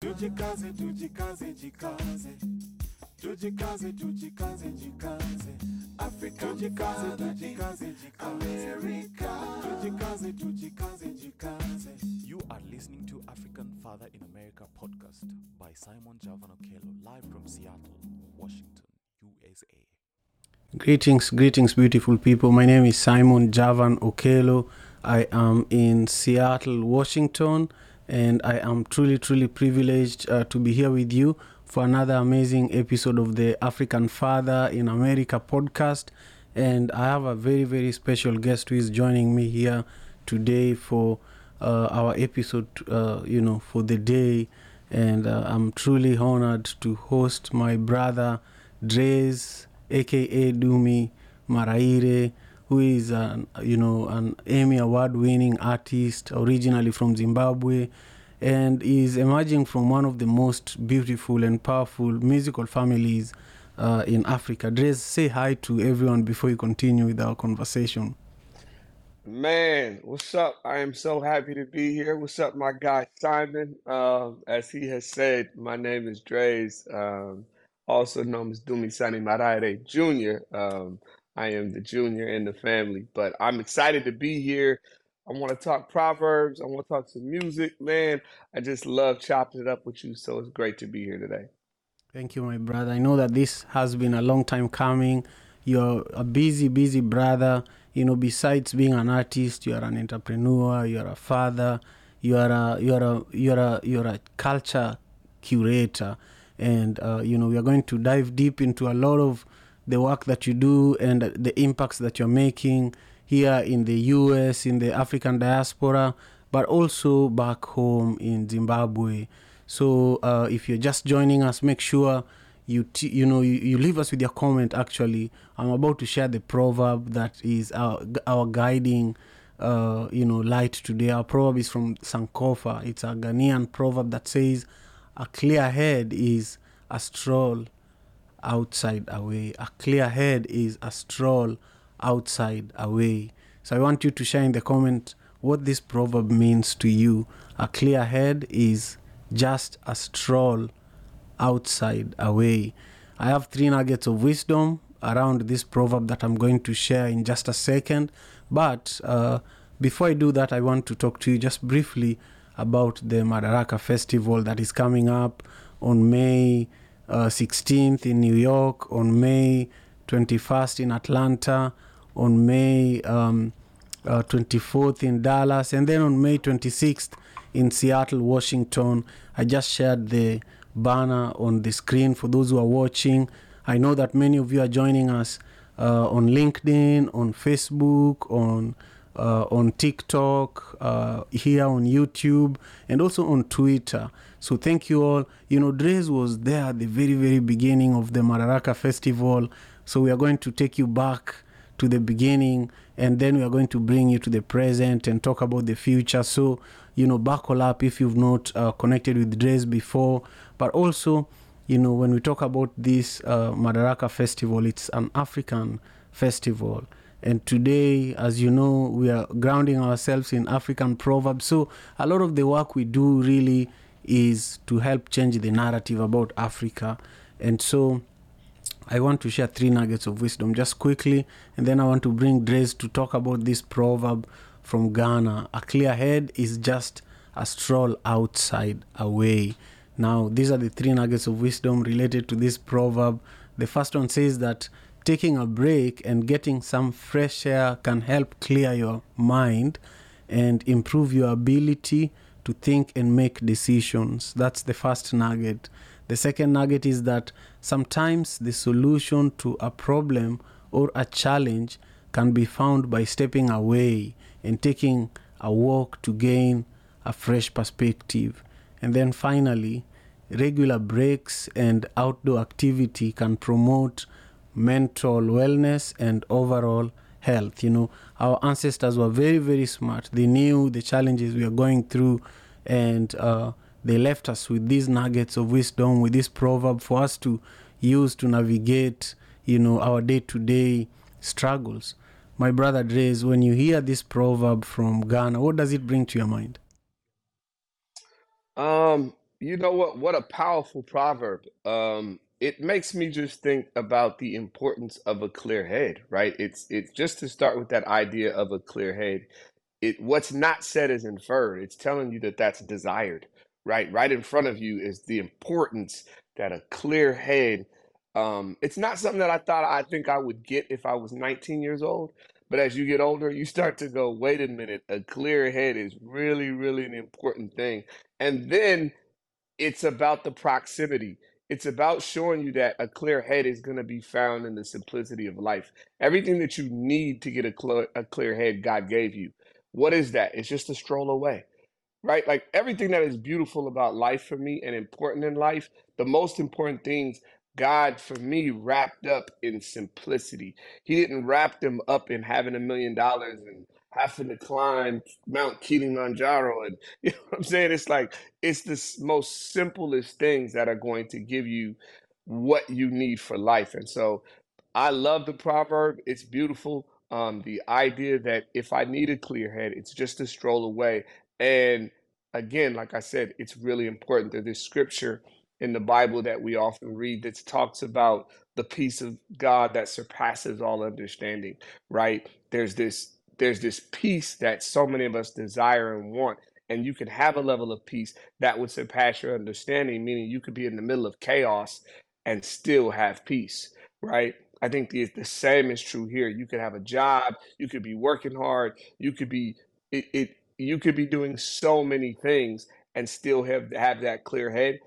Tujikaze, tujikaze, jikaze. Tujikaze, tujikaze, jikaze. Africa, tujikaze, tujikaze, jikaze. America, tujikaze, tujikaze, jikaze. You are listening to African Father in America podcast by Simon Javan Okello, live from Seattle, Washington, USA. Greetings, greetings, beautiful people. My name is Simon Javan Okello. I am in Seattle, Washington, and I am truly, truly privileged uh, to be here with you for another amazing episode of the African Father in America podcast. And I have a very, very special guest who is joining me here today for uh, our episode, uh, you know, for the day. And uh, I'm truly honored to host my brother, Drez, aka Dumi Maraire, who is an, you know an Emmy award winning artist originally from Zimbabwe and is emerging from one of the most beautiful and powerful musical families uh, in Africa. Drez, say hi to everyone before you continue with our conversation. Man, what's up? I am so happy to be here. What's up, my guy Simon? Um, as he has said, my name is Drez, um, also known as Dumi Sani Maraire Jr. Um, I am the junior in the family, but I'm excited to be here. I want to talk Proverbs. I want to talk some music. Man, I just love chopping it up with you, so it's great to be here today. Thank you, my brother. I know that this has been a long time coming. You're a busy, busy brother. You know, besides being an artist, you are an entrepreneur. You are a father. You are a you are a you are a you're a culture curator, and uh, you know we are going to dive deep into a lot of the work that you do and the impacts that you're making here in the U.S. in the African diaspora, but also back home in Zimbabwe. So uh, if you're just joining us, make sure you t- you know you, you leave us with your comment. Actually, I'm about to share the proverb that is our our guiding uh, you know light today. Our proverb is from Sankofa. It's a Ghanaian proverb that says, "A clear head is a stroll outside away. A clear head is a stroll outside away." So I want you to share in the comment what this proverb means to you. A clear head is just a stroll outside away. I have three nuggets of wisdom around this proverb that I'm going to share in just a second. But uh, before I do that, I want to talk to you just briefly about the Madaraka Festival that is coming up on May uh, 16th in New York, on May 21st in Atlanta, on May um, uh, 24th in Dallas, and then on May 26th in Seattle, Washington. I just shared the banner on the screen for those who are watching. I know that many of you are joining us uh, on LinkedIn, on Facebook, on uh, on TikTok, uh, here on YouTube, and also on Twitter. So thank you all. You know, Drez was there at the very, very beginning of the Madaraka Festival. So we are going to take you back to the beginning, and then we are going to bring you to the present and talk about the future. So, you know, buckle up if you've not uh, connected with Drez before. But also, you know, when we talk about this uh, Madaraka Festival, it's an African festival. And today, as you know, we are grounding ourselves in African proverbs. So, a lot of the work we do really is to help change the narrative about Africa. And so, I want to share three nuggets of wisdom just quickly, and then I want to bring Drez to talk about this proverb from Ghana. A clear head is just a stroll outside away. Now, these are the three nuggets of wisdom related to this proverb. The first one says that taking a break and getting some fresh air can help clear your mind and improve your ability to think and make decisions. That's the first nugget. The second nugget is that sometimes the solution to a problem or a challenge can be found by stepping away and taking a walk to gain a fresh perspective. And then finally, regular breaks and outdoor activity can promote mental wellness and overall health. You know, our ancestors were very, very smart. They knew the challenges we are going through, and uh, they left us with these nuggets of wisdom, with this proverb for us to use to navigate, you know, our day to day struggles. My brother Drez, when you hear this proverb from Ghana, what does it bring to your mind? Um, You know what? What a powerful proverb. Um, it makes me just think about the importance of a clear head, right? It's it's just to start with that idea of a clear head. It what's not said is inferred. It's telling you that that's desired, right? Right in front of you is the importance that a clear head. Um, it's not something that I thought I think I would get if I was 19 years old. But as you get older, you start to go, wait a minute, a clear head is really, really an important thing. And then it's about the proximity. It's about showing you that a clear head is going to be found in the simplicity of life. Everything that you need to get a, clear, a clear head, God gave you. What is that? It's just a stroll away, right? Like everything that is beautiful about life for me and important in life, the most important things God, for me, wrapped up in simplicity. He didn't wrap them up in having a million dollars and having to climb Mount Kilimanjaro. And you know what I'm saying? It's like it's the most simplest things that are going to give you what you need for life. And so I love the proverb. It's beautiful. Um, the idea that if I need a clear head, it's just a stroll away. And again, like I said, it's really important that this scripture in the Bible that we often read that talks about the peace of God that surpasses all understanding, right? There's this there's this peace that so many of us desire and want. And you can have a level of peace that would surpass your understanding, meaning you could be in the middle of chaos and still have peace, right? I think the, the same is true here. You could have a job, you could be working hard, you could be it, it you could be doing so many things and still have have that clear head.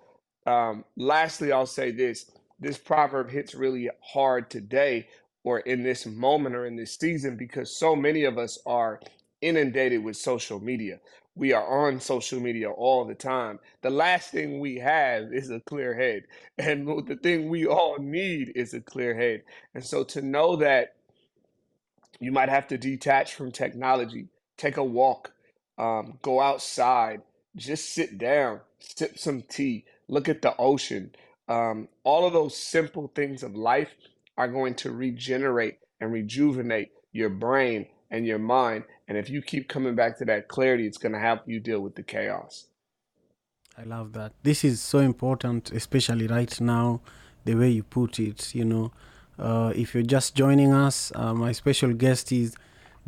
Um, lastly, I'll say this: this proverb hits really hard today, or in this moment, or in this season, because so many of us are inundated with social media. We are on social media all the time. The last thing we have is a clear head, and the thing we all need is a clear head. And so to know that you might have to detach from technology, take a walk, um, go outside, just sit down, sip some tea, look at the ocean. Um, all of those simple things of life are going to regenerate and rejuvenate your brain and your mind. And if you keep coming back to that clarity, it's going to help you deal with the chaos. I love that. This is so important, especially right now, the way you put it. You know, uh, if you're just joining us, uh, my special guest is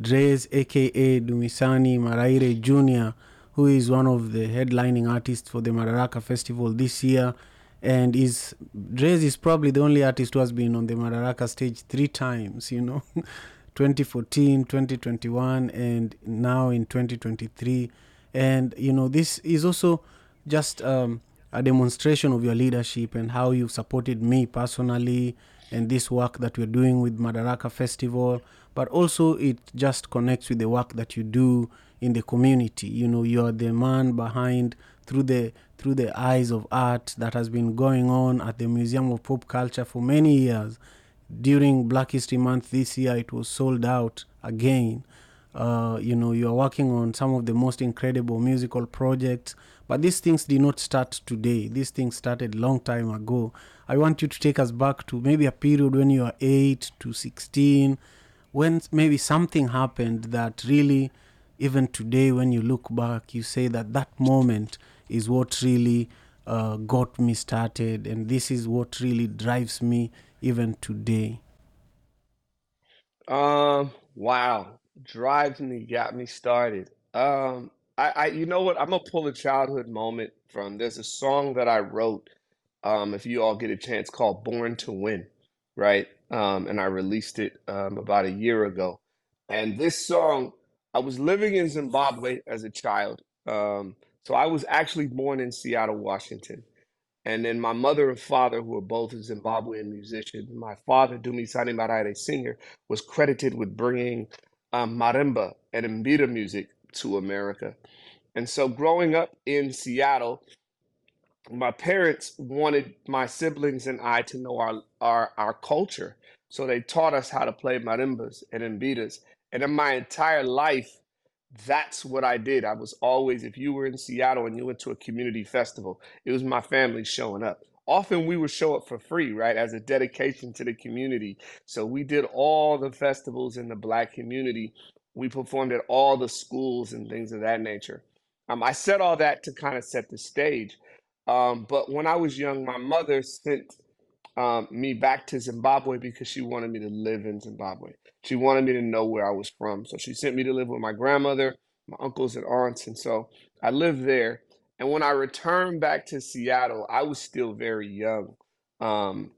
Drez, aka Dumisani Maraire Jr., who is one of the headlining artists for the Madaraka Festival this year. And is Drez is probably the only artist who has been on the Madaraka stage three times, you know, 2014, 2021, and now in 2023. And, you know, this is also just um, a demonstration of your leadership and how you've supported me personally and this work that we're doing with Madaraka Festival, but also it just connects with the work that you do in the community. You know, you're the man behind through the through the eyes of art that has been going on at the Museum of Pop Culture for many years. During Black History Month this year, it was sold out again. Uh, you know, you are working on some of the most incredible musical projects, but these things did not start today. These things started long time ago. I want you to take us back to maybe a period when you are 8 to 16, when maybe something happened that really, even today, when you look back, you say that that moment is what really uh, got me started, and this is what really drives me even today. Um, wow. Drives me, got me started. Um, I, I, you know what? I'm gonna pull a childhood moment from there's a song that I wrote, um, if you all get a chance, called Born to Win, right? Um, and I released it um about a year ago. And this song, I was living in Zimbabwe as a child. Um, so I was actually born in Seattle, Washington. And then my mother and father, who are both Zimbabwean musicians, my father, Dumisani Maraire, singer, was credited with bringing um, marimba and mbira music to America. And so growing up in Seattle, my parents wanted my siblings and I to know our, our, our culture. So they taught us how to play marimbas and mbiras. And in my entire life, that's what I did. I was always, if you were in Seattle and you went to a community festival, it was my family showing up. Often we would show up for free, right, as a dedication to the community. So we did all the festivals in the black community. We performed at all the schools and things of that nature. Um, I said all that to kind of set the stage. Um, but when I was young, my mother sent um, me back to Zimbabwe because she wanted me to live in Zimbabwe. She wanted me to know where I was from. So she sent me to live with my grandmother, my uncles, and aunts. And so I lived there. And when I returned back to Seattle, I was still very young. Um,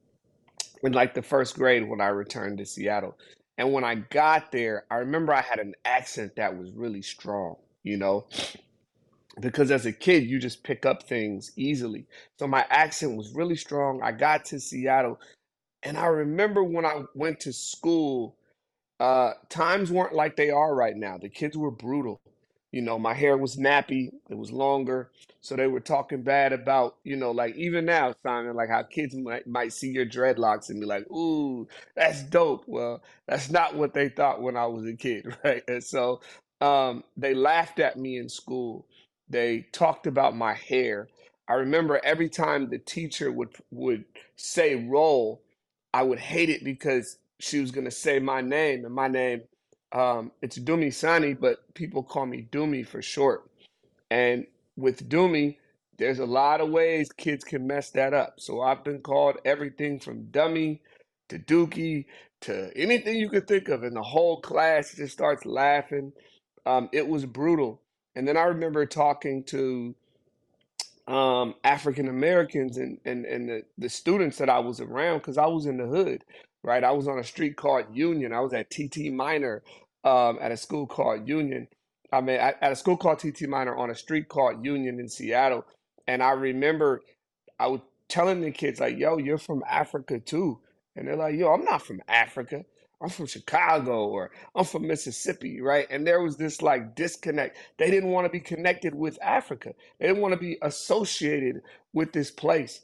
in like the first grade when I returned to Seattle. And when I got there, I remember I had an accent that was really strong, you know, because as a kid, you just pick up things easily. So my accent was really strong. I got to Seattle, and I remember when I went to school, uh, times weren't like they are right now. The kids were brutal. You know, my hair was nappy, it was longer. So they were talking bad about, you know, like even now, Simon, like how kids might, might see your dreadlocks and be like, ooh, that's dope. Well, that's not what they thought when I was a kid, right? And so um, they laughed at me in school. They talked about my hair. I remember every time the teacher would would say roll, I would hate it because she was gonna say my name, and my name um, it's Dumi Sani, but people call me Dumi for short. And with Dumi, there's a lot of ways kids can mess that up. So I've been called everything from dummy to dookie to anything you could think of, and the whole class just starts laughing. Um, it was brutal. And then I remember talking to um, African Americans and, and, and the, the students that I was around because I was in the hood, right? I was on a street called Union. I was at TT Minor um, at a school called Union. I mean, at, at a school called TT Minor on a street called Union in Seattle. And I remember I was telling the kids, like, yo, you're from Africa too. And they're like, yo, I'm not from Africa. I'm from Chicago or I'm from Mississippi, right? And there was this like disconnect. They didn't want to be connected with Africa. They didn't want to be associated with this place.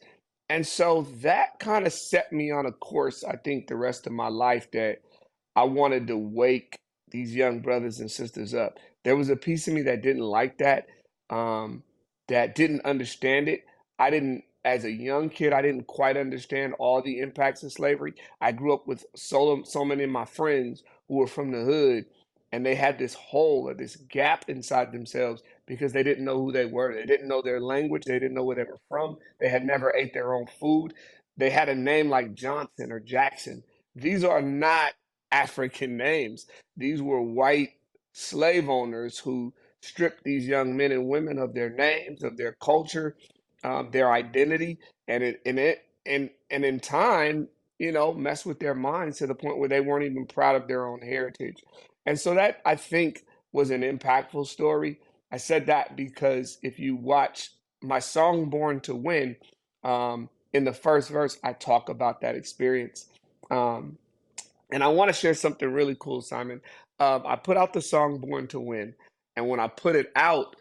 And so that kind of set me on a course, I think, the rest of my life that I wanted to wake these young brothers and sisters up. There was a piece of me that didn't like that, um, that didn't understand it. I didn't, as a young kid, I didn't quite understand all the impacts of slavery. I grew up with so so many of my friends who were from the hood, and they had this hole or this gap inside themselves because they didn't know who they were. They didn't know their language. They didn't know where they were from. They had never ate their own food. They had a name like Johnson or Jackson. These are not African names. These were white slave owners who stripped these young men and women of their names, of their culture, um, their identity, and it and it and and in time, you know, mess with their minds to the point where they weren't even proud of their own heritage. And so that I think was an impactful story. I said that because if you watch my song "Born to Win," um, in the first verse, I talk about that experience. Um, and I want to share something really cool, Simon. Um, I put out the song Born to Win. And when I put it out,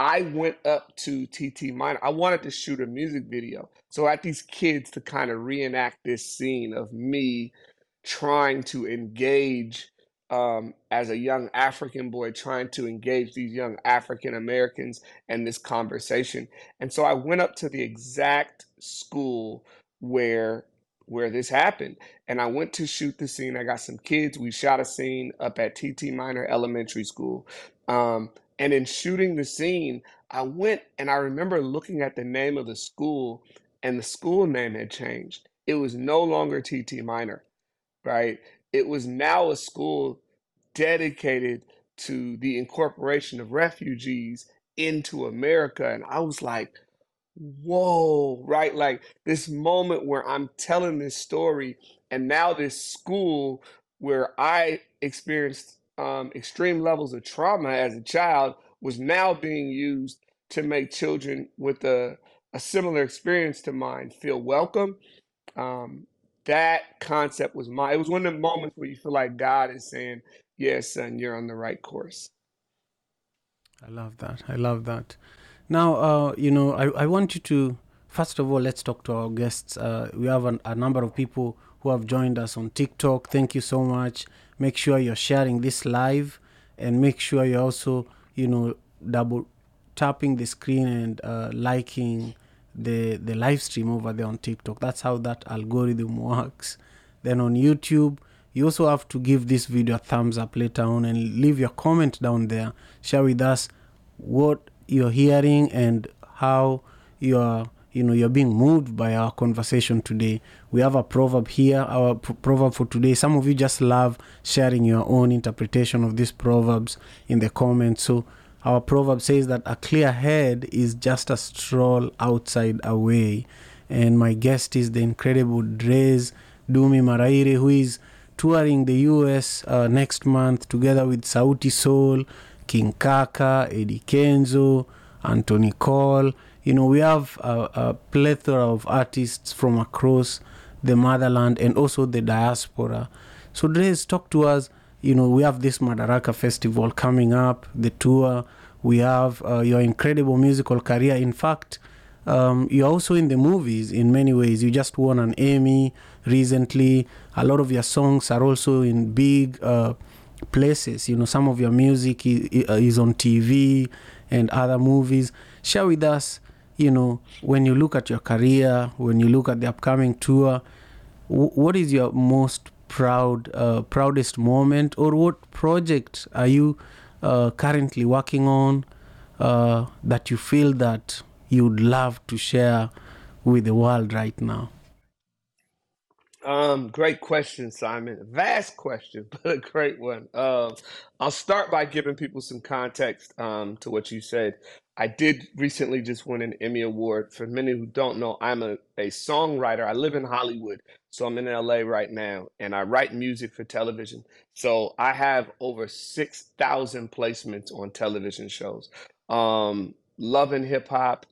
I went up to TT Minor. I wanted to shoot a music video. So I had these kids to kind of reenact this scene of me trying to engage um, as a young African boy, trying to engage these young African Americans in this conversation. And so I went up to the exact school where where this happened. And I went to shoot the scene. I got some kids. We shot a scene up at TT Minor Elementary School. Um, and in shooting the scene, I went and I remember looking at the name of the school, and the school name had changed. It was no longer TT Minor, right? It was now a school dedicated to the incorporation of refugees into America. And I was like, whoa, right? Like this moment where I'm telling this story, and now this school where I experienced um, extreme levels of trauma as a child was now being used to make children with a, a similar experience to mine feel welcome. Um, that concept was my, it was one of the moments where you feel like God is saying, Yes, son, you're on the right course. I love that. I love that. Now, uh, you know, I, I want you to, first of all, let's talk to our guests. Uh, we have an, a number of people who have joined us on TikTok. Thank you so much. Make sure you're sharing this live and make sure you're also, you know, double tapping the screen and uh, liking the, the live stream over there on TikTok. That's how that algorithm works. Then on YouTube, you also have to give this video a thumbs up later on and leave your comment down there. Share with us what you're hearing and how you're you know you're being moved by our conversation today we have a proverb here our p- proverb for today. Some of you just love sharing your own interpretation of these proverbs in the comments. So our proverb says that a clear head is just a stroll outside away and my guest is the incredible Drez Dumi Maraire who is touring the US uh, next month together with Sauti Sol King Kaka Eddie Kenzo Anthony Cole. You know, we have a, a, plethora of artists from across the motherland and also the diaspora. So, Drez, talk to us. You know, we have this Madaraka Festival coming up, the tour. We have uh, your incredible musical career. In fact, um, you're also in the movies in many ways. You just won an Emmy recently. A lot of your songs are also in big uh, places. You know, some of your music is, is on TV and other movies. Share with us you know, when you look at your career, when you look at the upcoming tour, w- what is your most proud, uh, proudest moment, or what project are you uh, currently working on uh, that you feel that you'd love to share with the world right now? Um, great question, Simon. Vast question, but a great one. Um, I'll start by giving people some context um, to what you said. I did recently just win an Emmy Award. For many who don't know, I'm a, a songwriter. I live in Hollywood, so I'm in LA right now, and I write music for television. So I have over 6,000 placements on television shows. Um, Love and Hip Hop,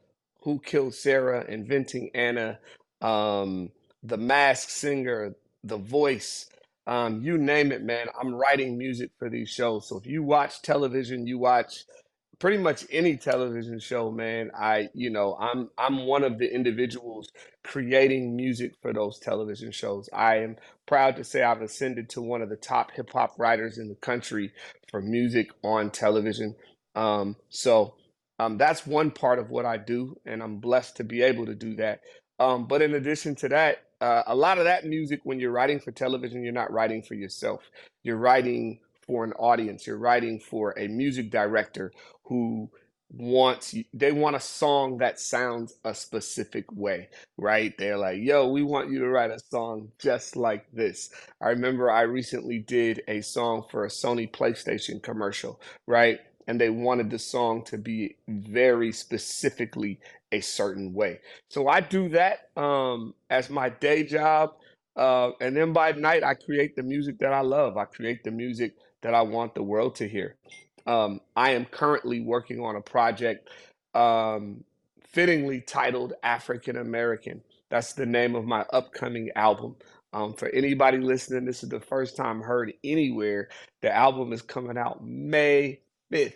Who Killed Sara, Inventing Anna, um, The Masked Singer, The Voice. Um, you name it, man. I'm writing music for these shows. So if you watch television, you watch pretty much any television show man i you know i'm i'm one of the individuals creating music for those television shows i am proud to say i've ascended to one of the top hip hop writers in the country for music on television um, so um, that's one part of what i do and i'm blessed to be able to do that um, but in addition to that uh, a lot of that music when you're writing for television you're not writing for yourself. You're writing for an audience. You're writing for a music director who wants they want a song that sounds a specific way right? They're like yo we want you to write a song just like this. I remember i recently did a song for a sony playstation commercial right and they wanted the song to be very specifically a certain way so i do that um as my day job uh and then by night i create the music that i love i create the music that i want the world to hear um, I am currently working on a project um, fittingly titled African American. That's the name of my upcoming album. Um, for anybody listening, this is the first time heard anywhere. The album is coming out May 5th.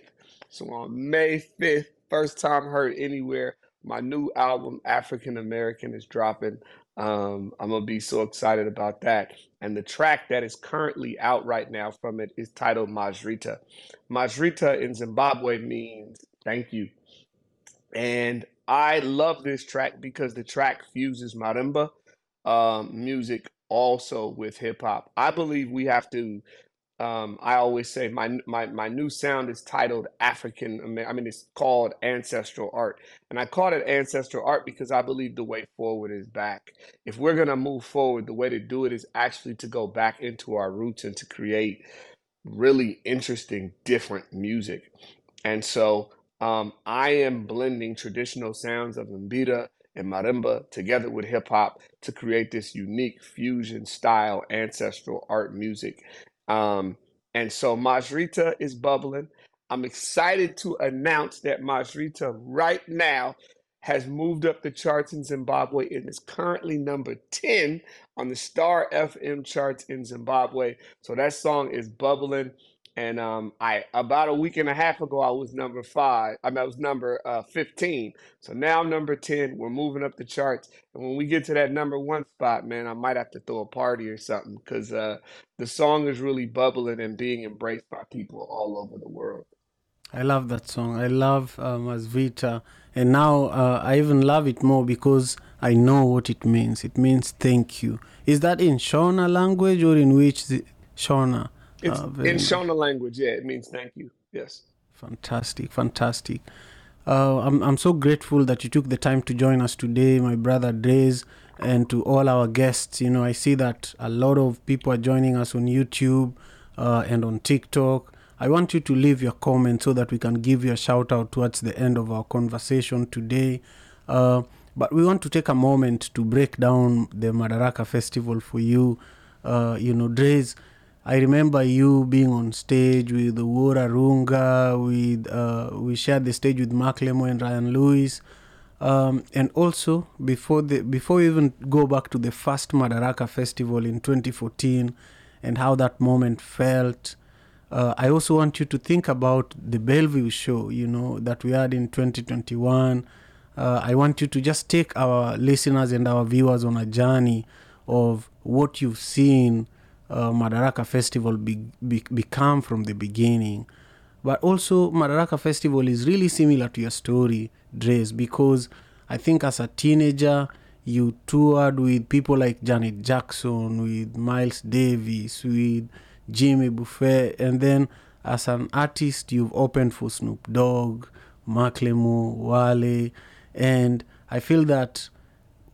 So on May 5th, first time heard anywhere, my new album, African American, is dropping. Um, I'm gonna be so excited about that. And the track that is currently out right now from it is titled Mazvita. Mazvita in Zimbabwe means thank you. And I love this track because the track fuses marimba um, music also with hip hop. I believe we have to um, I always say my my my new sound is titled African. I mean, it's called ancestral art, and I call it ancestral art because I believe the way forward is back. If we're gonna move forward, the way to do it is actually to go back into our roots and to create really interesting, different music. And so um, I am blending traditional sounds of mbira and marimba together with hip hop to create this unique fusion style ancestral art music um, and so Mazvita is bubbling. I'm excited to announce that Mazvita right now has moved up the charts in Zimbabwe and is currently number 10 on the Star FM charts in Zimbabwe. So that song is bubbling. And um, I about a week and a half ago, I was number five. I mean, I was number uh, 15. So now I'm number 10. We're moving up the charts. And when we get to that number one spot, man, I might have to throw a party or something because uh, the song is really bubbling and being embraced by people all over the world. I love that song. I love uh, Mazvita. And now uh, I even love it more because I know what it means. It means thank you. Is that in Shona language or in which the, Shona? It's Uh, in. Shona language. Yeah, it means thank you. Yes. Fantastic, fantastic. Uh, I'm, I'm so grateful that you took the time to join us today, my brother Drez, and to all our guests. You know, I see that a lot of people are joining us on YouTube uh, and on TikTok. I want you to leave your comment so that we can give you a shout out towards the end of our conversation today. Uh, but we want to take a moment to break down the Madaraka Festival for you. Uh, you know, Drez, I remember you being on stage with Owuor Arunga, with uh, we shared the stage with Macklemore and Ryan Lewis. Um, and also before the before we even go back to the first Madaraka Festival in 2014 and how that moment felt, uh, I also want you to think about the Bellevue show, you know, that we had in 2021. Uh, I want you to just take our listeners and our viewers on a journey of what you've seen uh, Madaraka Festival be, be, become from the beginning. But also, Madaraka Festival is really similar to your story, Drez, because I think as a teenager, you toured with people like Janet Jackson, with Miles Davis, with Jimmy Buffett, and then as an artist, you've opened for Snoop Dogg, Macklemore, Wale, and I feel that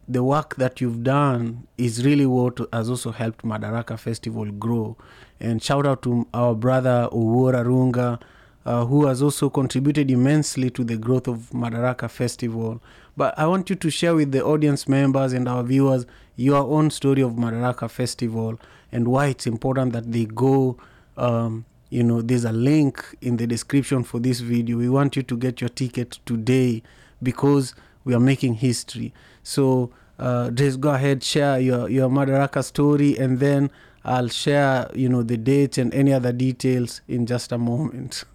the work that you've done is really what has also helped Madaraka Festival grow. And shout out to our brother Owuor Arunga, uh, who has also contributed immensely to the growth of Madaraka Festival. But I want you to share with the audience members and our viewers your own story of Madaraka Festival and why it's important that they go. Um, you know, there's a link in the description for this video. We want you to get your ticket today because we are making history. So uh, just go ahead, share your, your Madaraka story, and then I'll share, you know, the dates and any other details in just a moment.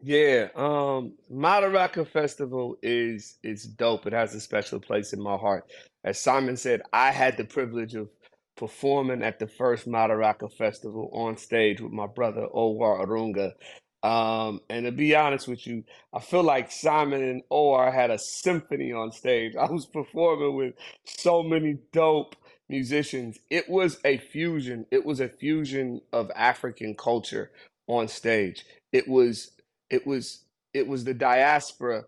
Yeah, um, Madaraka Festival is is dope. It has a special place in my heart. As Simon said, I had the privilege of performing at the first Madaraka Festival on stage with my brother Owuor Arunga. Um, and to be honest with you, I feel like Simon and Owuor had a symphony on stage. I was performing with so many dope musicians. It was a fusion. It was a fusion of African culture on stage. It was it was it was the diaspora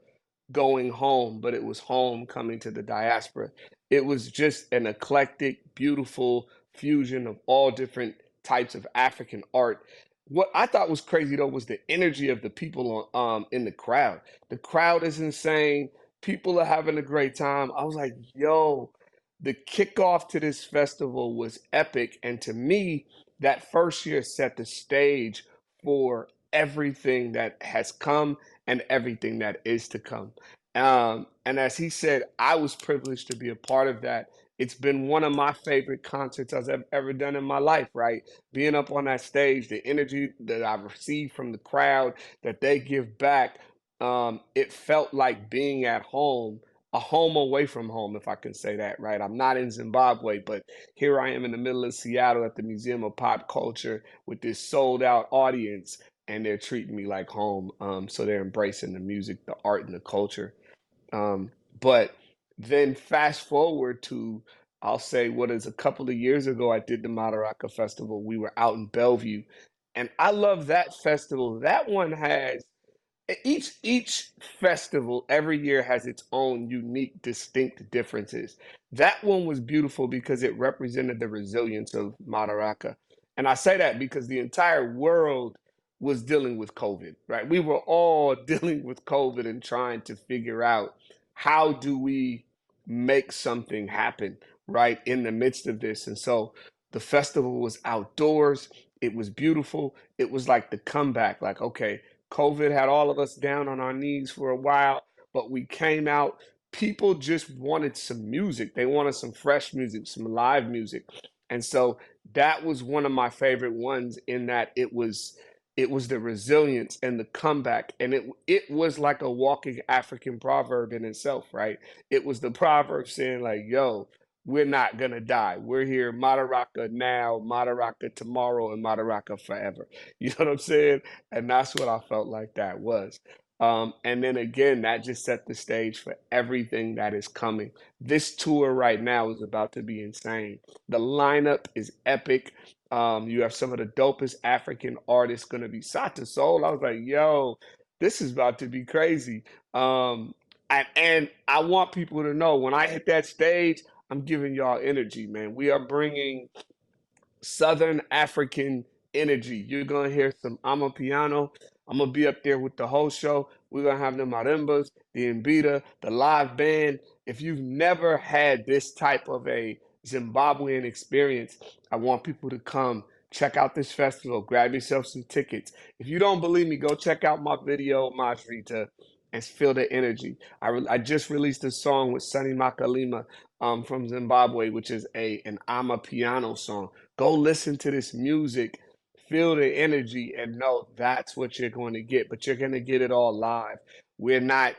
going home, but it was home coming to the diaspora. It was just an eclectic, beautiful fusion of all different types of African art. What I thought was crazy though was the energy of the people on um in the crowd. The crowd is insane. People are having a great time. I was like, yo, the kickoff to this festival was epic. And to me, that first year set the stage for everything that has come and everything that is to come. Um, and as he said, I was privileged to be a part of that. It's been one of my favorite concerts I've ever done in my life, right? Being up on that stage, the energy that I've received from the crowd that they give back, um, it felt like being at home, a home away from home, if I can say that, right? I'm not in Zimbabwe, but here I am in the middle of Seattle at the Museum of Pop Culture with this sold out audience, and they're treating me like home. Um, so they're embracing the music, the art, and the culture. Um, but then fast forward to, I'll say, what is a couple of years ago, I did the Madaraka Festival. We were out in Bellevue, and I love that festival. That one has each each festival every year has its own unique, distinct differences. That one was beautiful because it represented the resilience of Madaraka. And I say that because the entire world was dealing with COVID, right? We were all dealing with COVID and trying to figure out how do we make something happen, right, in the midst of this. And so the festival was outdoors. It was beautiful. It was like the comeback, like, okay, COVID had all of us down on our knees for a while, but we came out. People just wanted some music. They wanted some fresh music, some live music. And so that was one of my favorite ones in that it was it was the resilience and the comeback and it it was like a walking african proverb in itself right? It was the proverb saying like yo we're not gonna die. We're here madaraka now madaraka tomorrow and madaraka forever. You know what i'm saying? And that's what i felt like that was. Um, and then again that just set the stage for everything that is coming. This tour right now is about to be insane. The lineup is epic um, you have some of the dopest African artists going to be Sauti Sol. I was like, yo, this is about to be crazy. Um, and, and I want people to know when I hit that stage, I'm giving y'all energy, man. We are bringing Southern African energy. You're gonna hear some Amapiano. I'm gonna be up there with the whole show. We're gonna have the marimbas, the mbira, the live band. If you've never had this type of a Zimbabwean experience, I want people to come check out this festival. Grab yourself some tickets. If you don't believe me, go check out my video, Mazvita, and feel the energy. I, re- I just released a song with Sunny Makalima um, from Zimbabwe, which is a an Amapiano song. Go listen to this music, feel the energy, and know that's what you're going to get. But you're going to get it all live. We're not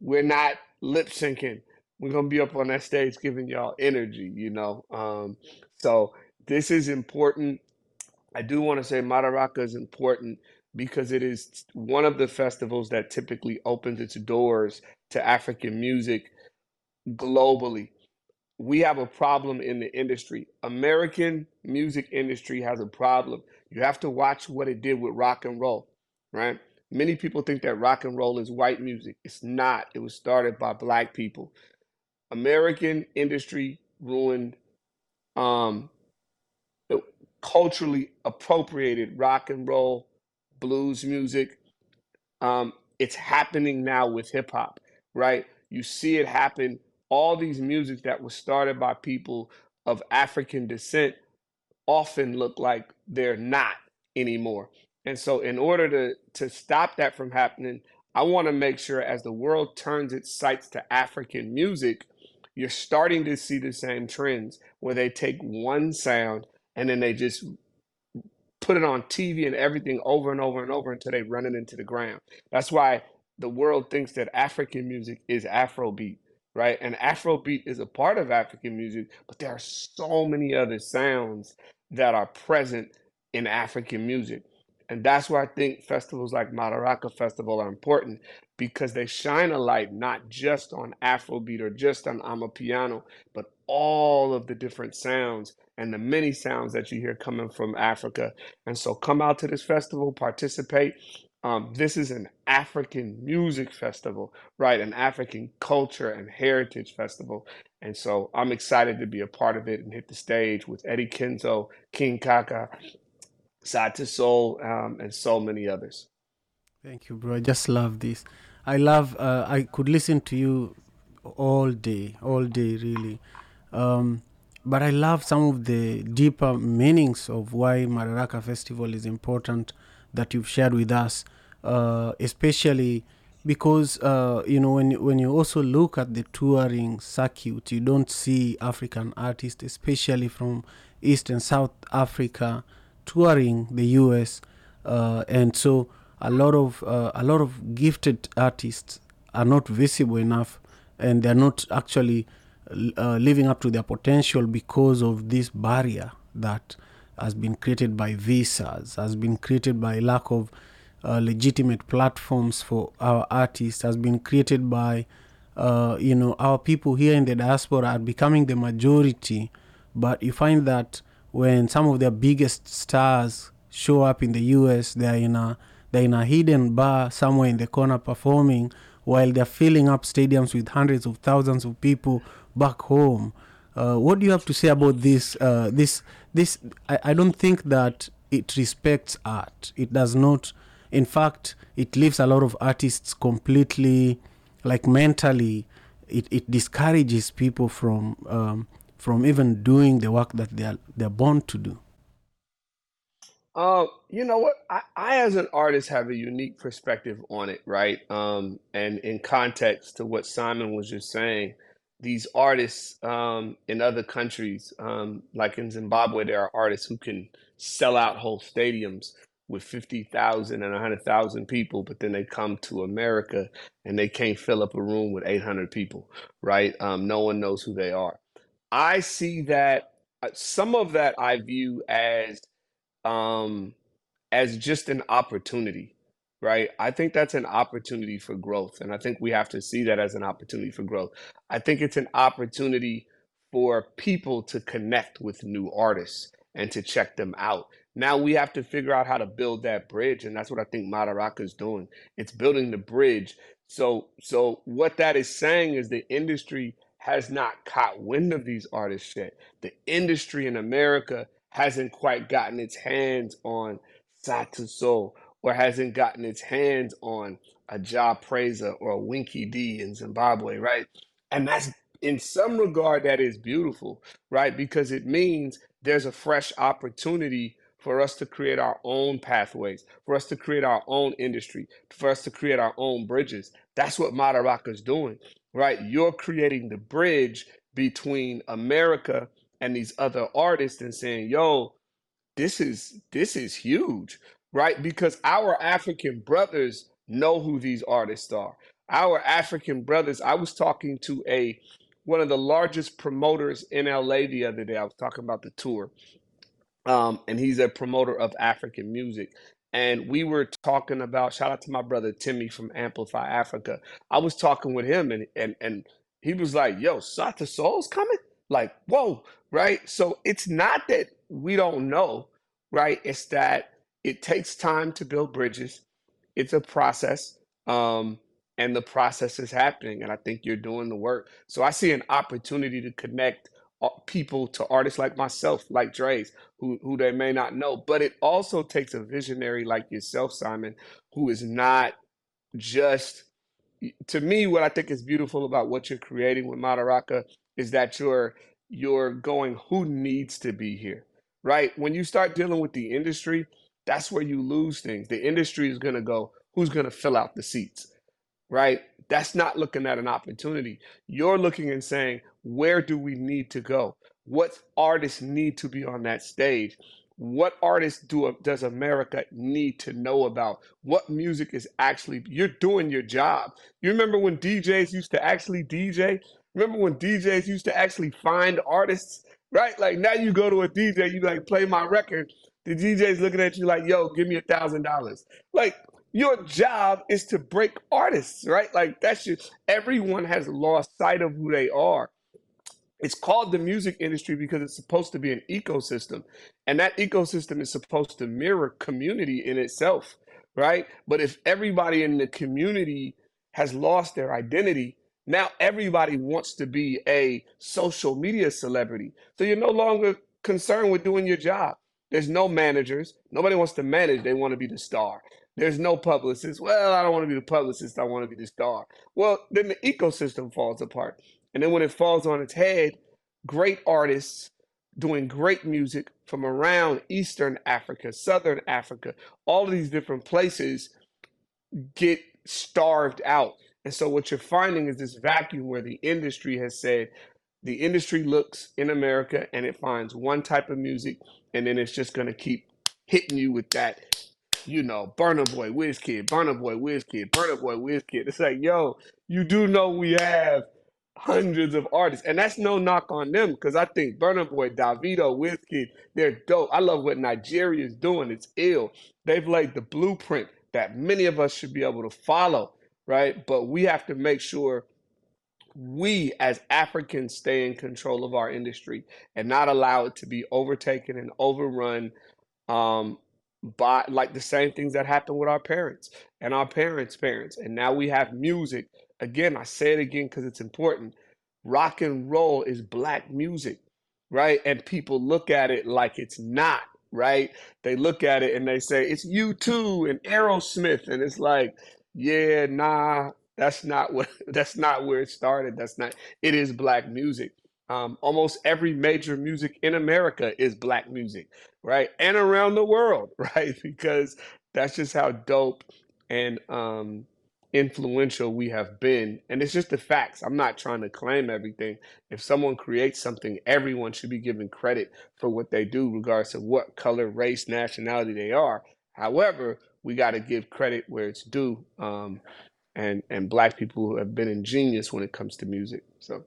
we're not lip syncing. We're gonna be up on that stage giving y'all energy, you know. Um, so this is important. I do want to say Madaraka is important because it is one of the festivals that typically opens its doors to African music globally we have a problem in the industry. American music industry has a problem. You have to watch what it did with rock and roll, right? Many people think that rock and roll is white music. It's not. It was started by black people. American industry ruined um culturally appropriated rock and roll, blues music. Um, it's happening now with hip hop, right? You see it happen. All these music that was started by people of African descent often look like they're not anymore. And so, in order to to stop that from happening, I want to make sure as the world turns its sights to African music, you're starting to see the same trends where they take one sound and then they just put it on TV and everything over and over and over until they run it into the ground. That's why the world thinks that African music is Afrobeat, right? And Afrobeat is a part of African music, but there are so many other sounds that are present in African music. And that's why I think festivals like Madaraka Festival are important because they shine a light not just on Afrobeat or just on Amapiano, but all of the different sounds and the many sounds that you hear coming from Africa. And so come out to this festival, participate. Um, this is an African music festival, right? An African culture and heritage festival. And so I'm excited to be a part of it and hit the stage with Eddie Kenzo, King Kaka, Sauti Sol, um, and so many others. Thank you, bro. I just love this. I love. Uh, I could listen to you all day, all day, really. Um, but I love some of the deeper meanings of why Madaraka Festival is important that you've shared with us, uh, especially because uh, you know when when you also look at the touring circuit, you don't see African artists, especially from East and South Africa, touring the U.S. Uh, and so a lot of uh, a lot of gifted artists are not visible enough, and they're not actually uh, living up to their potential because of this barrier that has been created by visas, has been created by lack of uh, legitimate platforms for our artists, has been created by uh, you know our people here in the diaspora are becoming the majority, but you find that when some of their biggest stars show up in the U.S., they're in a they're in a hidden bar somewhere in the corner performing while they're filling up stadiums with hundreds of thousands of people back home. Uh, what do you have to say about this? Uh, this, this. I, I don't think that it respects art. It does not. In fact, it leaves a lot of artists completely, like mentally, it, it discourages people from um, from even doing the work that they are they're born to do. Um, you know what? I, I, as an artist, have a unique perspective on it, right? Um, and in context to what Simon was just saying, these artists um, in other countries, um, like in Zimbabwe, there are artists who can sell out whole stadiums with 50,000 and 100,000 people, but then they come to America and they can't fill up a room with 800 people, right? Um, no one knows who they are. I see that uh, some of that I view as um, as just an opportunity, right? I think that's an opportunity for growth. And I think we have to see that as an opportunity for growth. I think it's an opportunity for people to connect with new artists and to check them out. Now we have to figure out how to build that bridge, and that's what I think Madaraka is doing. It's building the bridge. So, so what that is saying is the industry has not caught wind of these artists yet. The industry in America hasn't quite gotten its hands on Sauti Sol or hasn't gotten its hands on a Jah Prayzah or a Winky D in Zimbabwe, right? And that's in some regard that is beautiful, right? Because it means there's a fresh opportunity for us to create our own pathways, for us to create our own industry, for us to create our own bridges. That's what Madaraka is doing, right? You're creating the bridge between America and these other artists and saying, yo, this is this is huge, right? Because our African brothers know who these artists are. Our African brothers, I was talking to a one of the largest promoters in LA the other day. I was talking about the tour. Um, and he's a promoter of African music. And we were talking about, shout out to my brother Timmy from Amplify Africa. I was talking with him and and and he was like, yo, Sauti Sol's coming? Like, whoa, right? So it's not that we don't know, right? It's that it takes time to build bridges. It's a process. Um, and the process is happening. And I think you're doing the work. So I see an opportunity to connect Uh, people to artists like myself, like Drez, who, who they may not know. But it also takes a visionary like yourself, Simon, who is not just to me, what I think is beautiful about what you're creating with Madaraka is that you're you're going who needs to be here, right? When you start dealing with the industry, that's where you lose things. The industry is going to go, who's going to fill out the seats, right? That's not looking at an opportunity. You're looking and saying, where do we need to go? What artists need to be on that stage? What artists do does America need to know about? What music is actually you're doing your job. You remember when DJs used to actually DJ? Remember when DJs used to actually find artists? Right? Like now you go to a DJ, you like play my record. The DJ's looking at you like, yo, give me a thousand dollars. Like your job is to break artists, right? Like that's just everyone has lost sight of who they are. It's called the music industry because it's supposed to be an ecosystem. And that ecosystem is supposed to mirror community in itself, right? But if everybody in the community has lost their identity, now everybody wants to be a social media celebrity. So you're no longer concerned with doing your job. There's no managers. Nobody wants to manage. They want to be the star. There's no publicist. Well, I don't want to be the publicist. I want to be the star. Well, then the ecosystem falls apart. And then when it falls on its head, great artists doing great music from around Eastern Africa, Southern Africa, all of these different places get starved out. And so what you're finding is this vacuum where the industry has said, the industry looks in America and it finds one type of music, and then it's just going to keep hitting you with that, you know, Burna Boy, Wizkid, Burna Boy, Wizkid, Burna Boy, Wizkid. It's like, yo, you do know we have hundreds of artists, and that's no knock on them because I think Burna Boy, Davido, Wizkid, they're dope. I love what Nigeria is doing. It's ill. They've laid the blueprint that many of us should be able to follow, right? But we have to make sure we as Africans stay in control of our industry and not allow it to be overtaken and overrun um, by like the same things that happened with our parents and our parents' parents. And now we have music. Again, I say it again because it's important. Rock and roll is black music, right? And people look at it like it's not, right? They look at it and they say it's U2 and Aerosmith, and it's like, yeah, nah, that's not what that's not where it started. That's not it is black music. Um, almost every major music in America is black music, right? And around the world, right? Because that's just how dope and um, influential we have been. And it's just the facts. I'm not trying to claim everything. If someone creates something, everyone should be given credit for what they do, regardless of what color, race, nationality they are. However, we got to give credit where it's due. Um, and and black people have been ingenious when it comes to music. So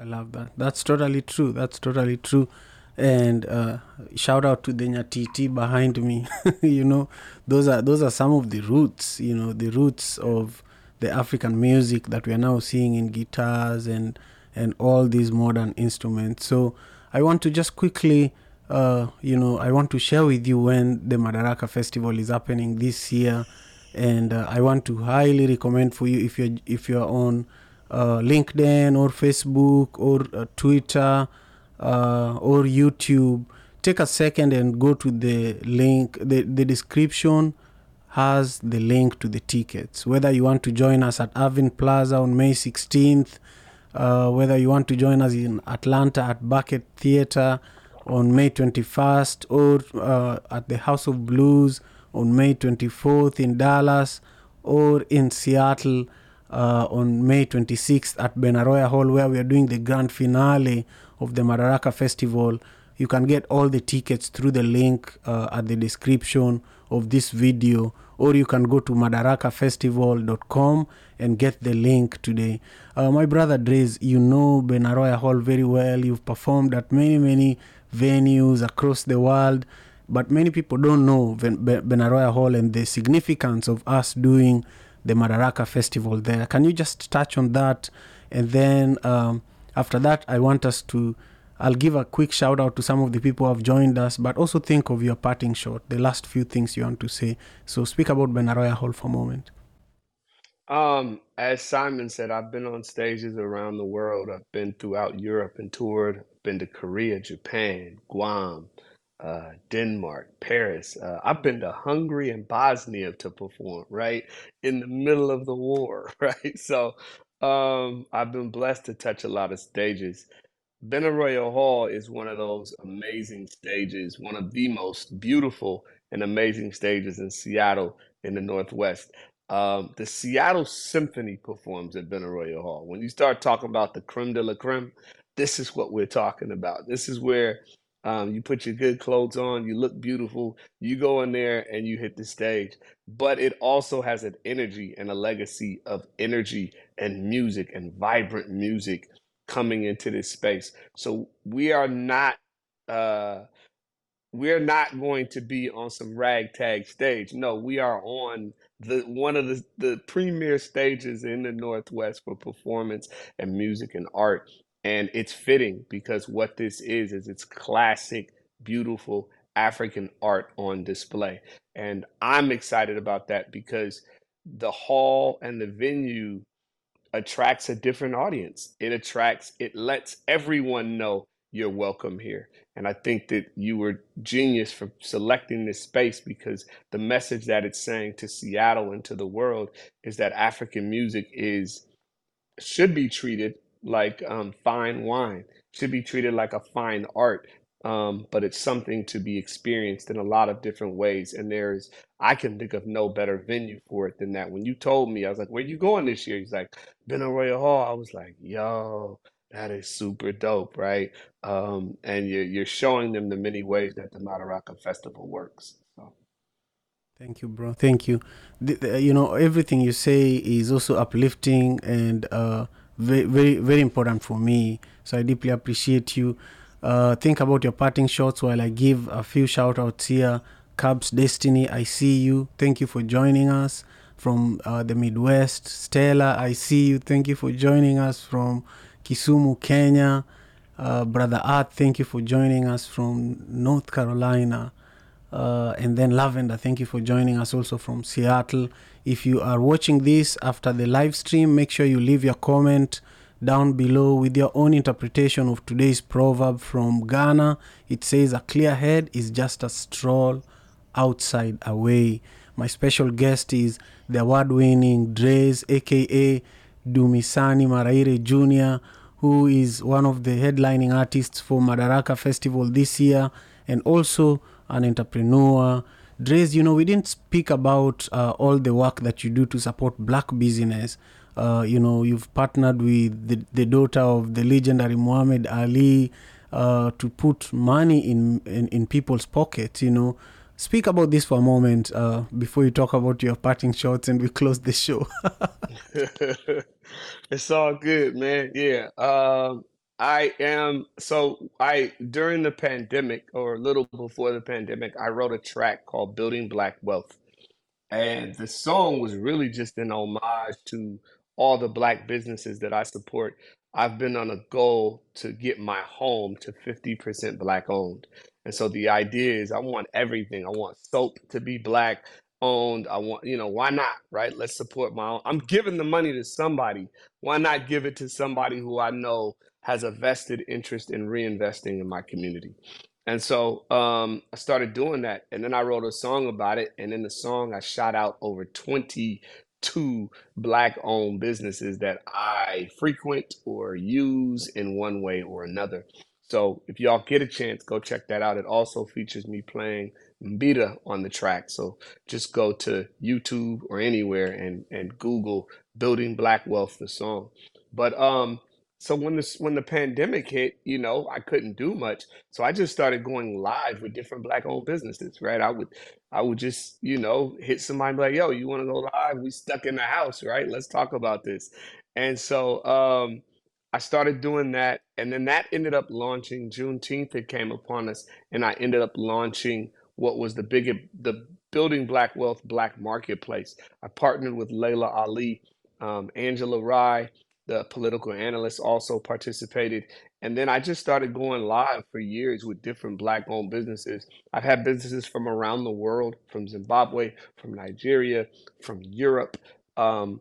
I love that. That's totally true. That's totally true. And uh, shout out to the Nyatiti behind me. you know, those are those are some of the roots. You know, the roots of the African music that we are now seeing in guitars and and all these modern instruments. So I want to just quickly uh, you know, I want to share with you when the Madaraka Festival is happening this year, and uh, I want to highly recommend for you if you're if you're on LinkedIn or Facebook or uh, Twitter uh, or YouTube, take a second and go to the link. the The description has the link to the tickets. Whether you want to join us at Irving Plaza on May 16th, uh, whether you want to join us in Atlanta at Buckhead Theater on May 21st, or uh, at the House of Blues on May 24th in Dallas, or in Seattle uh, on May 26th at Benaroya Hall, where we are doing the grand finale of the Madaraka Festival. You can get all the tickets through the link uh, at the description of this video, or you can go to madarakafestival.com and get the link today. Uh, my brother Drez, you know Benaroya Hall very well. You've performed at many, many venues across the world, but many people don't know Ben- Ben- Benaroya Hall and the significance of us doing the Madaraka Festival there. Can you just touch on that? And then um, after that, I want us to. I'll give a quick shout out to some of the people who have joined us, but also think of your parting shot, the last few things you want to say. So speak about Benaroya Hall for a moment. Um, as Simon said, I've been on stages around the world. I've been throughout Europe and toured. Been to Korea, Japan, Guam, uh, Denmark, Paris. Uh, I've been to Hungary and Bosnia to perform, right? In the middle of the war, right? So, um, I've been blessed to touch a lot of stages. Benaroya Hall is one of those amazing stages, one of the most beautiful and amazing stages in Seattle in the Northwest. Um, the Seattle Symphony performs at Benaroya Hall. When you start talking about the creme de la creme, this is what we're talking about. This is where um, you put your good clothes on, you look beautiful, you go in there and you hit the stage. But it also has an energy and a legacy of energy and music and vibrant music coming into this space. So we are not uh we're not going to be on some ragtag stage. No, we are on the one of the, the premier stages in the Northwest for performance and music and art. And it's fitting because what this is is it's classic, beautiful African art on display. And I'm excited about that because the hall and the venue attracts a different audience. It attracts, it lets everyone know you're welcome here. And I think that you were genius for selecting this space because the message that it's saying to Seattle and to the world is that African music is should be treated like um, fine wine, should be treated like a fine art. Um, but it's something to be experienced in a lot of different ways. And there's, I can think of no better venue for it than that. When you told me, I was like, where you going this year? He's like, Benaroya Hall. I was like, yo, that is super dope, right? Um, and you're, you're showing them the many ways that the Madaraka Festival works. So. Thank you, bro. Thank you. The, the, you know, everything you say is also uplifting and uh, very, very, very important for me. So I deeply appreciate you. Uh, think about your parting shots while I give a few shout outs here. Cubs Destiny, I see you. Thank you for joining us from uh, the Midwest. Stella, I see you. Thank you for joining us from Kisumu, Kenya. Uh, Brother Art, thank you for joining us from North Carolina. Uh, and then Lavender, thank you for joining us also from Seattle. If you are watching this after the live stream, make sure you leave your comment down below with your own interpretation of today's proverb from Ghana. It says, A clear head is just a stroll outside away. My special guest is the award winning Drez, aka Dumisani Maraire Jr., who is one of the headlining artists for Madaraka Festival this year and also an entrepreneur. Drez, you know, we didn't speak about uh, all the work that you do to support black business. Uh, you know, you've partnered with the, the daughter of the legendary Muhammad Ali uh, to put money in, in, in people's pockets, you know. Speak about this for a moment uh, before you talk about your parting shots and we close the show. It's all good, man. Yeah. Um, I am so I during the pandemic or a little before the pandemic, I wrote a track called Building Black Wealth. And the song was really just an homage to all the black businesses that I support. I've been on a goal to get my home to 50% black owned. And so the idea is I want everything. I want soap to be black owned. I want, you know, why not, right? Let's support my own. I'm giving the money to somebody. Why not give it to somebody who I know has a vested interest in reinvesting in my community? And so um, I started doing that. And then I wrote a song about it. And in the song, I shot out over 22 Black owned businesses that I frequent or use in one way or another. So if y'all get a chance, go check that out. It also features me playing Mbira on the track. So just go to YouTube or anywhere and, and Google Building Black Wealth, the song. But um, so when this when the pandemic hit, you know, I couldn't do much. So I just started going live with different black owned businesses, right? I would I would just, you know, hit somebody and be like, yo, you want to go live? We stuck in the house, right? Let's talk about this. And so um I started doing that, and then that ended up launching Juneteenth. It came upon us, and I ended up launching what was the big the Building Black Wealth Black Marketplace. I partnered with Laila Ali, um, Angela Rye, the political analyst, also participated, and then I just started going live for years with different Black-owned businesses. I've had businesses from around the world, from Zimbabwe, from Nigeria, from Europe, um,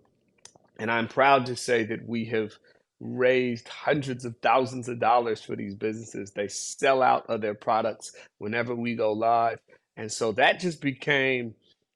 and I'm proud to say that we have raised hundreds of thousands of dollars for these businesses. They sell out of their products whenever we go live. And so that just became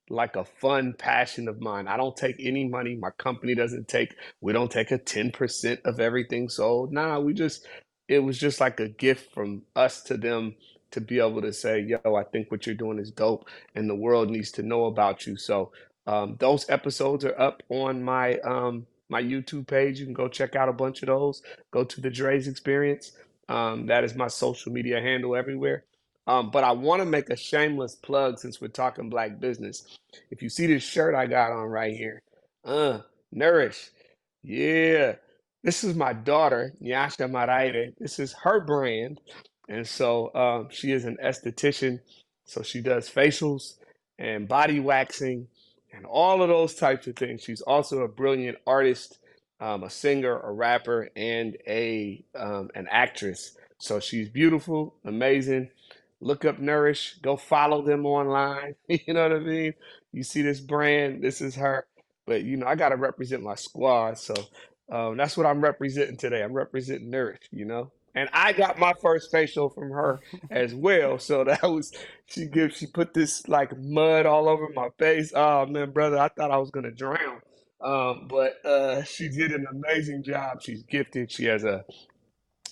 like a fun passion of mine. I don't take any money. My company doesn't take, we don't take a 10% of everything sold. Nah, we just, it was just like a gift from us to them to be able to say, yo, I think what you're doing is dope and the world needs to know about you. So um, those episodes are up on my um, my YouTube page. You can go check out a bunch of those. Go to the Drez Experience. Um, that is my social media handle everywhere. Um, but I want to make a shameless plug since we're talking black business. If you see this shirt I got on right here, uh, Nourish. Yeah. This is my daughter, Nyasha Maraire. This is her brand. And so um, she is an esthetician. So she does facials and body waxing and all of those types of things. She's also a brilliant artist, um, a singer, a rapper, and a um, an actress. So she's beautiful, amazing. Look up Nourish. Go follow them online. you know what I mean? You see this brand, this is her. But you know, I gotta represent my squad, so um, that's what I'm representing today. I'm representing Nourish. You know and I got my first facial from her as well. So that was she gives she put this like mud all over my face. Oh man, brother, I thought I was gonna drown. Um, but uh, she did an amazing job. She's gifted. She has a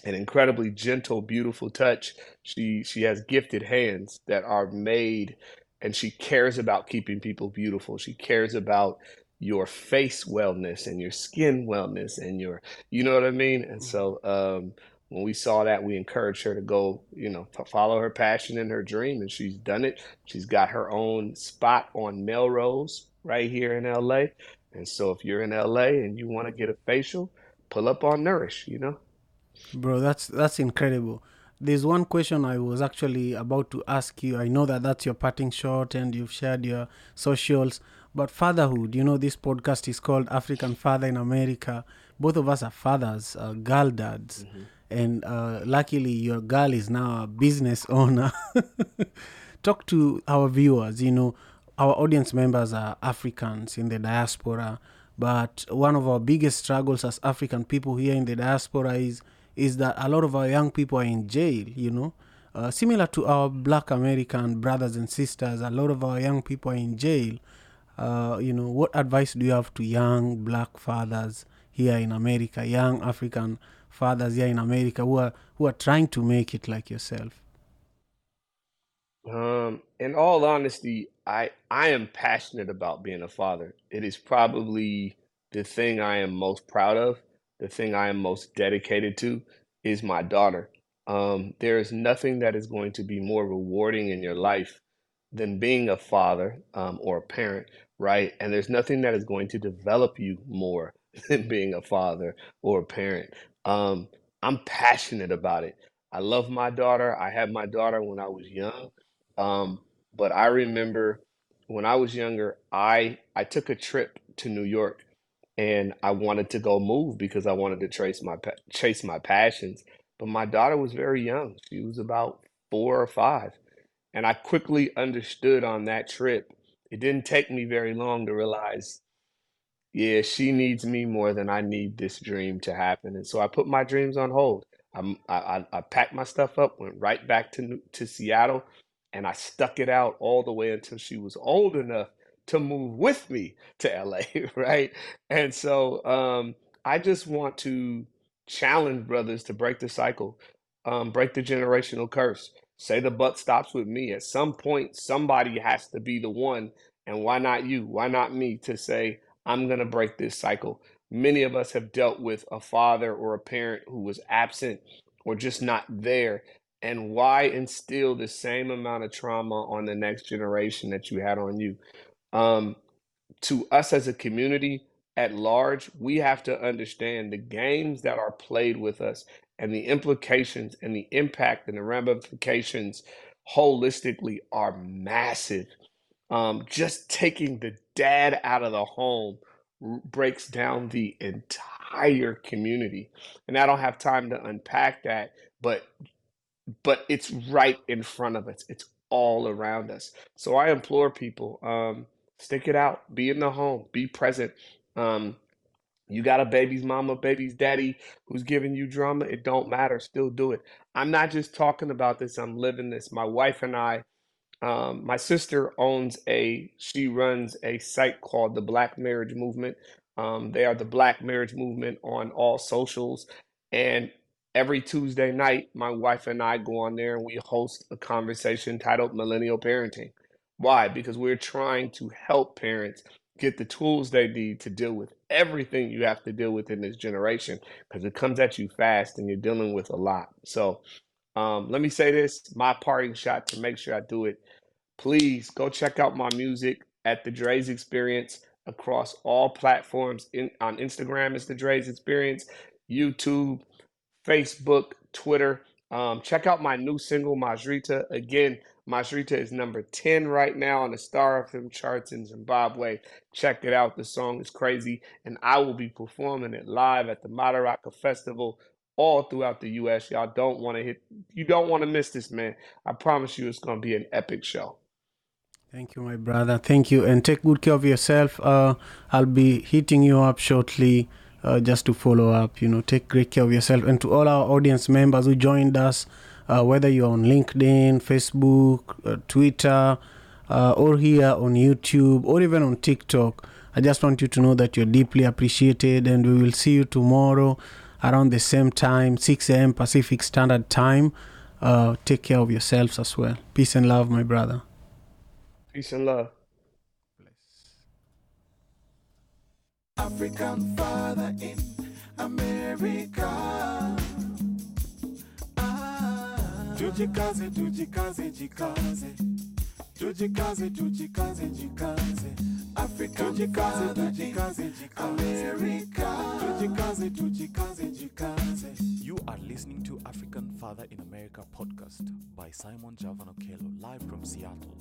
an incredibly gentle, beautiful touch. She she has gifted hands that are made, and she cares about keeping people beautiful. She cares about your face wellness and your skin wellness and your you know what I mean. And so um, when we saw that, we encouraged her to go, you know, to follow her passion and her dream, and she's done it. She's got her own spot on Melrose right here in LA. And so if you're in LA and you want to get a facial, pull up on Nourish, you know. Bro, that's that's incredible. There's one question I was actually about to ask you. I know that that's your parting shot and you've shared your socials, but fatherhood, you know, this podcast is called African Father in America. Both of us are fathers, uh, girl dads. Mm-hmm and uh, luckily your girl is now a business owner. Talk to our viewers. You know, our audience members are Africans in the diaspora, but one of our biggest struggles as African people here in the diaspora is is that a lot of our young people are in jail. You know. Uh, similar to our black American brothers and sisters, a lot of our young people are in jail. Uh, you know, what advice do you have to young black fathers here in America, young African fathers here in America who are who are trying to make it like yourself? Um, in all honesty, I I am passionate about being a father. It is probably the thing I am most proud of. The thing I am most dedicated to is my daughter. Um, there is nothing that is going to be more rewarding in your life than being a father um, or a parent, right? And there's nothing that is going to develop you more than being a father or a parent. Um, I'm passionate about it. I love my daughter. I had my daughter when I was young. Um, but I remember when I was younger, I I took a trip to New York and I wanted to go move because I wanted to trace my chase my passions. But my daughter was very young. She was about four or five. And I quickly understood on that trip. It didn't take me very long to realize, yeah, she needs me more than I need this dream to happen. And so I put my dreams on hold. I, I, I packed my stuff up, went right back to to Seattle, and I stuck it out all the way until she was old enough to move with me to LA, right? And so um, I just want to challenge brothers to break the cycle, um, break the generational curse. Say the buck stops with me. At some point, somebody has to be the one. And why not you? Why not me to say, I'm going to break this cycle? Many of us have dealt with a father or a parent who was absent or just not there. And why instill the same amount of trauma on the next generation that you had on you? Um, to us as a community at large, we have to understand the games that are played with us and the implications and the impact and the ramifications holistically are massive. Um, just taking the dad out of the home breaks down the entire community. And I don't have time to unpack that, but but it's right in front of us. It's all around us. So I implore people, um, stick it out, be in the home, be present. Um, you got a baby's mama, baby's daddy who's giving you drama, it don't matter, still do it. I'm not just talking about this, I'm living this. My wife and I, um, my sister owns a, she runs a site called the Black Marriage Movement. Um, they are the Black Marriage Movement on all socials. And every Tuesday night, my wife and I go on there and we host a conversation titled Millennial Parenting. Why? Because we're trying to help parents get the tools they need to deal with everything you have to deal with in this generation because it comes at you fast and you're dealing with a lot. So, um, let me say this my parting shot to make sure I do it. Please go check out my music at the Drez Experience across all platforms. In, on Instagram, it's the Drez Experience, YouTube, Facebook, Twitter. Um, check out my new single, Mazvita. Again, Mazvita is number 10 right now on the Star FM charts in Zimbabwe. Check it out. The song is crazy. And I will be performing it live at the Madaraka Festival all throughout the US. Y'all don't want to hit, you don't want to miss this, man. I promise you it's going to be an epic show. Thank you, my brother. Thank you. And take good care of yourself. Uh, I'll be hitting you up shortly uh, just to follow up. You know, take great care of yourself. And to all our audience members who joined us, uh, whether you're on LinkedIn, Facebook, uh, Twitter, uh, or here on YouTube, or even on TikTok, I just want you to know that you're deeply appreciated. And we will see you tomorrow around the same time, 6 a.m. Pacific Standard Time. Uh, take care of yourselves as well. Peace and love, my brother. Peace and love. African father in America. Ah, tujikaze, tujikaze, jikaze. Tujikaze, tujikaze, jikaze. African tujikaze, tujikaze, jikaze. America. Tujikaze, tujikaze, jikaze. You are listening to African Father in America podcast by Simon Javan Okello, live from Seattle,